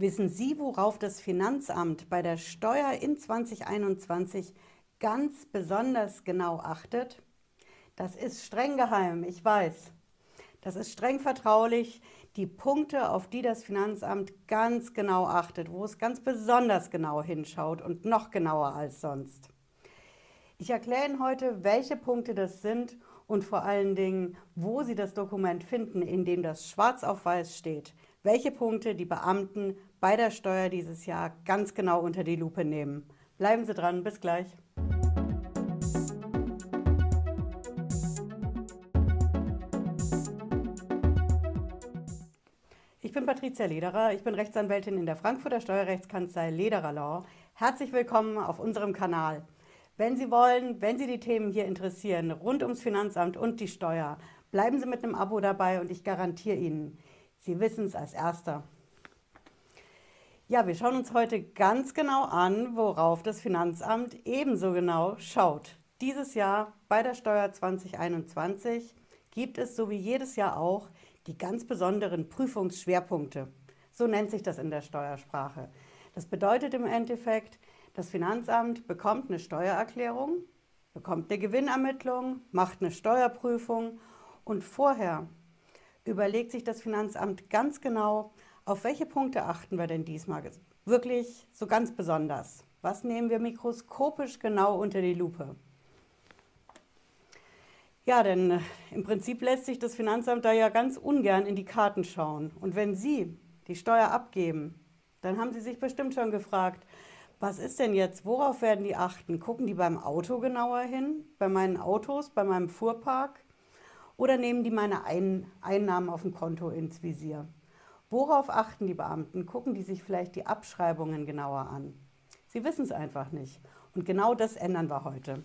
Wissen Sie, worauf das Finanzamt bei der Steuer in 2021 ganz besonders genau achtet? Das ist streng geheim, ich weiß. Das ist streng vertraulich. Die Punkte, auf die das Finanzamt ganz genau achtet, wo es ganz besonders genau hinschaut und noch genauer als sonst. Ich erkläre Ihnen heute, welche Punkte das sind und vor allen Dingen, wo Sie das Dokument finden, in dem das schwarz auf weiß steht, welche Punkte die Beamten bei der Steuer dieses Jahr ganz genau unter die Lupe nehmen. Bleiben Sie dran, bis gleich. Ich bin Patricia Lederer, ich bin Rechtsanwältin in der Frankfurter Steuerrechtskanzlei Lederer Law. Herzlich willkommen auf unserem Kanal. Wenn Sie wollen, wenn Sie die Themen hier interessieren, rund ums Finanzamt und die Steuer, bleiben Sie mit einem Abo dabei und ich garantiere Ihnen, Sie wissen es als Erster. Ja, wir schauen uns heute ganz genau an, worauf das Finanzamt ebenso genau schaut. Dieses Jahr bei der Steuer 2021 gibt es, so wie jedes Jahr auch, die ganz besonderen Prüfungsschwerpunkte. So nennt sich das in der Steuersprache. Das bedeutet im Endeffekt, das Finanzamt bekommt eine Steuererklärung, bekommt eine Gewinnermittlung, macht eine Steuerprüfung und vorher überlegt sich das Finanzamt ganz genau, auf welche Punkte achten wir denn diesmal wirklich so ganz besonders? Was nehmen wir mikroskopisch genau unter die Lupe? Ja, denn äh, im Prinzip lässt sich das Finanzamt da ja ganz ungern in die Karten schauen. Und wenn Sie die Steuer abgeben, dann haben Sie sich bestimmt schon gefragt, was ist denn jetzt, worauf werden die achten? Gucken die beim Auto genauer hin, bei meinen Autos, bei meinem Fuhrpark? Oder nehmen die meine Einnahmen auf dem Konto ins Visier? Worauf achten die Beamten? Gucken die sich vielleicht die Abschreibungen genauer an? Sie wissen es einfach nicht. Und genau das ändern wir heute.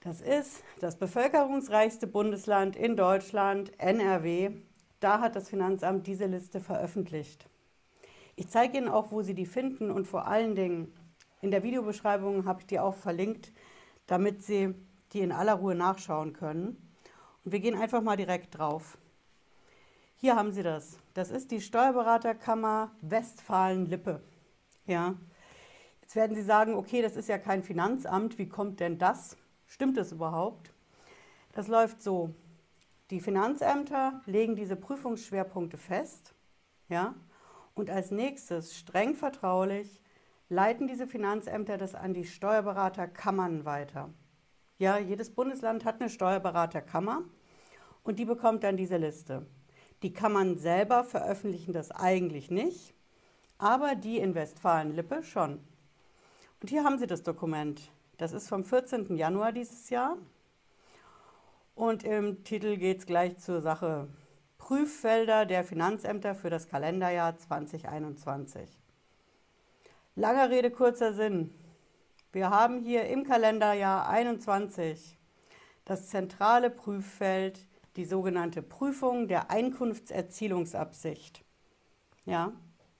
Das ist das bevölkerungsreichste Bundesland in Deutschland, NRW. Da hat das Finanzamt diese Liste veröffentlicht. Ich zeige Ihnen auch, wo Sie die finden und vor allen Dingen in der Videobeschreibung habe ich die auch verlinkt, damit Sie die in aller Ruhe nachschauen können. Und wir gehen einfach mal direkt drauf. Hier haben Sie das. Das ist die Steuerberaterkammer Westfalen-Lippe. Ja. Jetzt werden Sie sagen, okay, das ist ja kein Finanzamt, wie kommt denn das? Stimmt das überhaupt? Das läuft so. Die Finanzämter legen diese Prüfungsschwerpunkte fest, ja, und als nächstes, streng vertraulich, leiten diese Finanzämter das an die Steuerberaterkammern weiter. Ja, jedes Bundesland hat eine Steuerberaterkammer und die bekommt dann diese Liste. Die Kammern selber veröffentlichen das eigentlich nicht, aber die in Westfalen-Lippe schon. Und hier haben Sie das Dokument. Das ist vom 14. Januar dieses Jahr. Und im Titel geht es gleich zur Sache. Prüffelder der Finanzämter für das Kalenderjahr 2021. Langer Rede, kurzer Sinn. Wir haben hier im Kalenderjahr 21 das zentrale Prüffeld die sogenannte Prüfung der Einkunftserzielungsabsicht. Ja,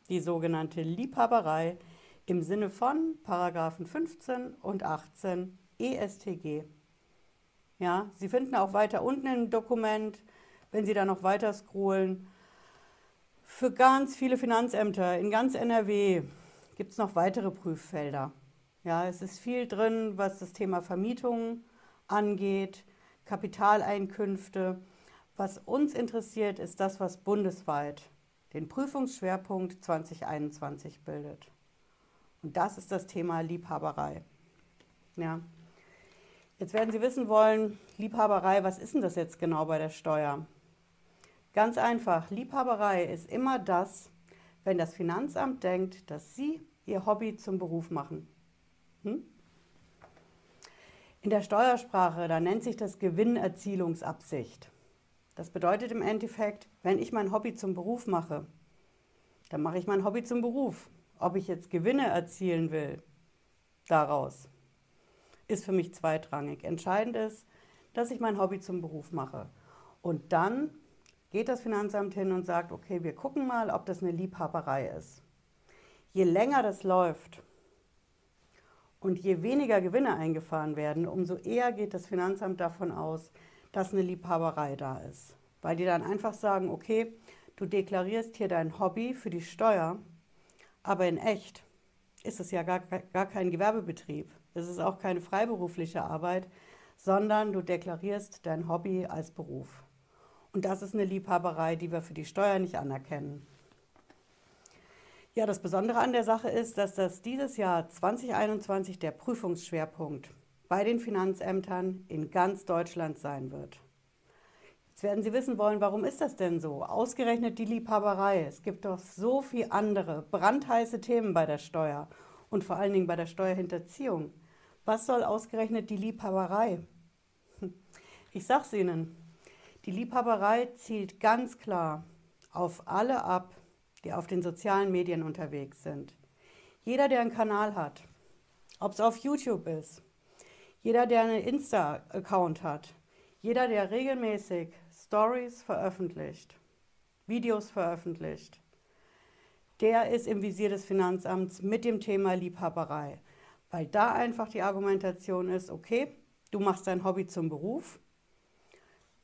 die sogenannte Liebhaberei im Sinne von Paragraphen 15 und 18 ESTG. Ja, Sie finden auch weiter unten im Dokument, wenn Sie da noch weiter scrollen, für ganz viele Finanzämter in ganz NRW gibt es noch weitere Prüffelder. Ja, es ist viel drin, was das Thema Vermietung angeht, Kapitaleinkünfte. Was uns interessiert, ist das, was bundesweit den Prüfungsschwerpunkt 2021 bildet. Und das ist das Thema Liebhaberei. Ja. Jetzt werden Sie wissen wollen, Liebhaberei, was ist denn das jetzt genau bei der Steuer? Ganz einfach, Liebhaberei ist immer das, wenn das Finanzamt denkt, dass Sie Ihr Hobby zum Beruf machen. Hm? In der Steuersprache, da nennt sich das Gewinnerzielungsabsicht. Das bedeutet im Endeffekt, wenn ich mein Hobby zum Beruf mache, dann mache ich mein Hobby zum Beruf. Ob ich jetzt Gewinne erzielen will, daraus, ist für mich zweitrangig. Entscheidend ist, dass ich mein Hobby zum Beruf mache. Und dann geht das Finanzamt hin und sagt, okay, wir gucken mal, ob das eine Liebhaberei ist. Je länger das läuft, und je weniger Gewinne eingefahren werden, umso eher geht das Finanzamt davon aus, dass eine Liebhaberei da ist. Weil die dann einfach sagen, okay, Du deklarierst hier dein Hobby für die Steuer, aber in echt ist es ja gar, gar kein Gewerbebetrieb. Es ist auch keine freiberufliche Arbeit, sondern du deklarierst dein Hobby als Beruf. Und das ist eine Liebhaberei, die wir für die Steuer nicht anerkennen. Ja, das Besondere an der Sache ist, dass das dieses Jahr 2021 der Prüfungsschwerpunkt bei den Finanzämtern in ganz Deutschland sein wird. Jetzt werden Sie wissen wollen, warum ist das denn so? Ausgerechnet die Liebhaberei. Es gibt doch so viele andere brandheiße Themen bei der Steuer und vor allen Dingen bei der Steuerhinterziehung. Was soll ausgerechnet die Liebhaberei? Ich sag's Ihnen, die Liebhaberei zielt ganz klar auf alle ab, die auf den sozialen Medien unterwegs sind. Jeder, der einen Kanal hat, ob es auf YouTube ist, jeder, der einen Insta-Account hat, jeder, der regelmäßig Stories veröffentlicht, Videos veröffentlicht, der ist im Visier des Finanzamts mit dem Thema Liebhaberei, weil da einfach die Argumentation ist, okay, du machst dein Hobby zum Beruf,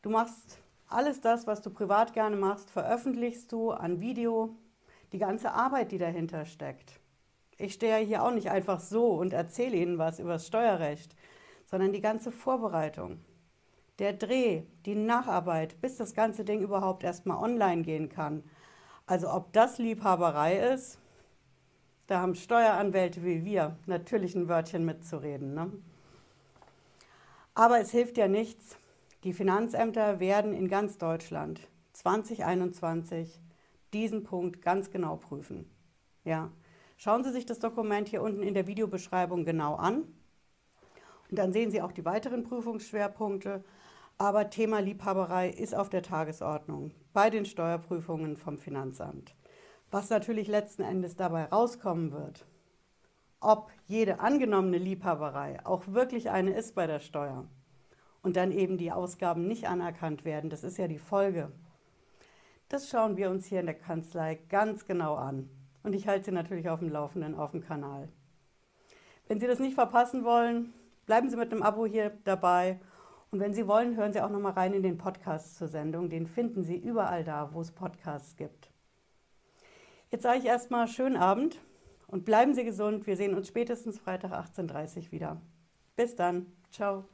du machst alles das, was du privat gerne machst, veröffentlichst du an Video, die ganze Arbeit, die dahinter steckt. Ich stehe ja hier auch nicht einfach so und erzähle Ihnen was über das Steuerrecht, sondern die ganze Vorbereitung, der Dreh, die Nacharbeit, bis das ganze Ding überhaupt erstmal online gehen kann. Also ob das Liebhaberei ist, da haben Steueranwälte wie wir natürlich ein Wörtchen mitzureden. Ne? Aber es hilft ja nichts. Die Finanzämter werden in ganz Deutschland 2021 diesen Punkt ganz genau prüfen. Ja. Schauen Sie sich das Dokument hier unten in der Videobeschreibung genau an. Und dann sehen Sie auch die weiteren Prüfungsschwerpunkte. Aber Thema Liebhaberei ist auf der Tagesordnung bei den Steuerprüfungen vom Finanzamt. Was natürlich letzten Endes dabei rauskommen wird, ob jede angenommene Liebhaberei auch wirklich eine ist bei der Steuer und dann eben die Ausgaben nicht anerkannt werden, das ist ja die Folge. Das schauen wir uns hier in der Kanzlei ganz genau an. Und ich halte Sie natürlich auf dem Laufenden auf dem Kanal. Wenn Sie das nicht verpassen wollen, bleiben Sie mit einem Abo hier dabei. Und wenn Sie wollen, hören Sie auch noch mal rein in den Podcast zur Sendung. Den finden Sie überall da, wo es Podcasts gibt. Jetzt sage ich erstmal schönen Abend und bleiben Sie gesund. Wir sehen uns spätestens Freitag 18.30 Uhr wieder. Bis dann. Ciao.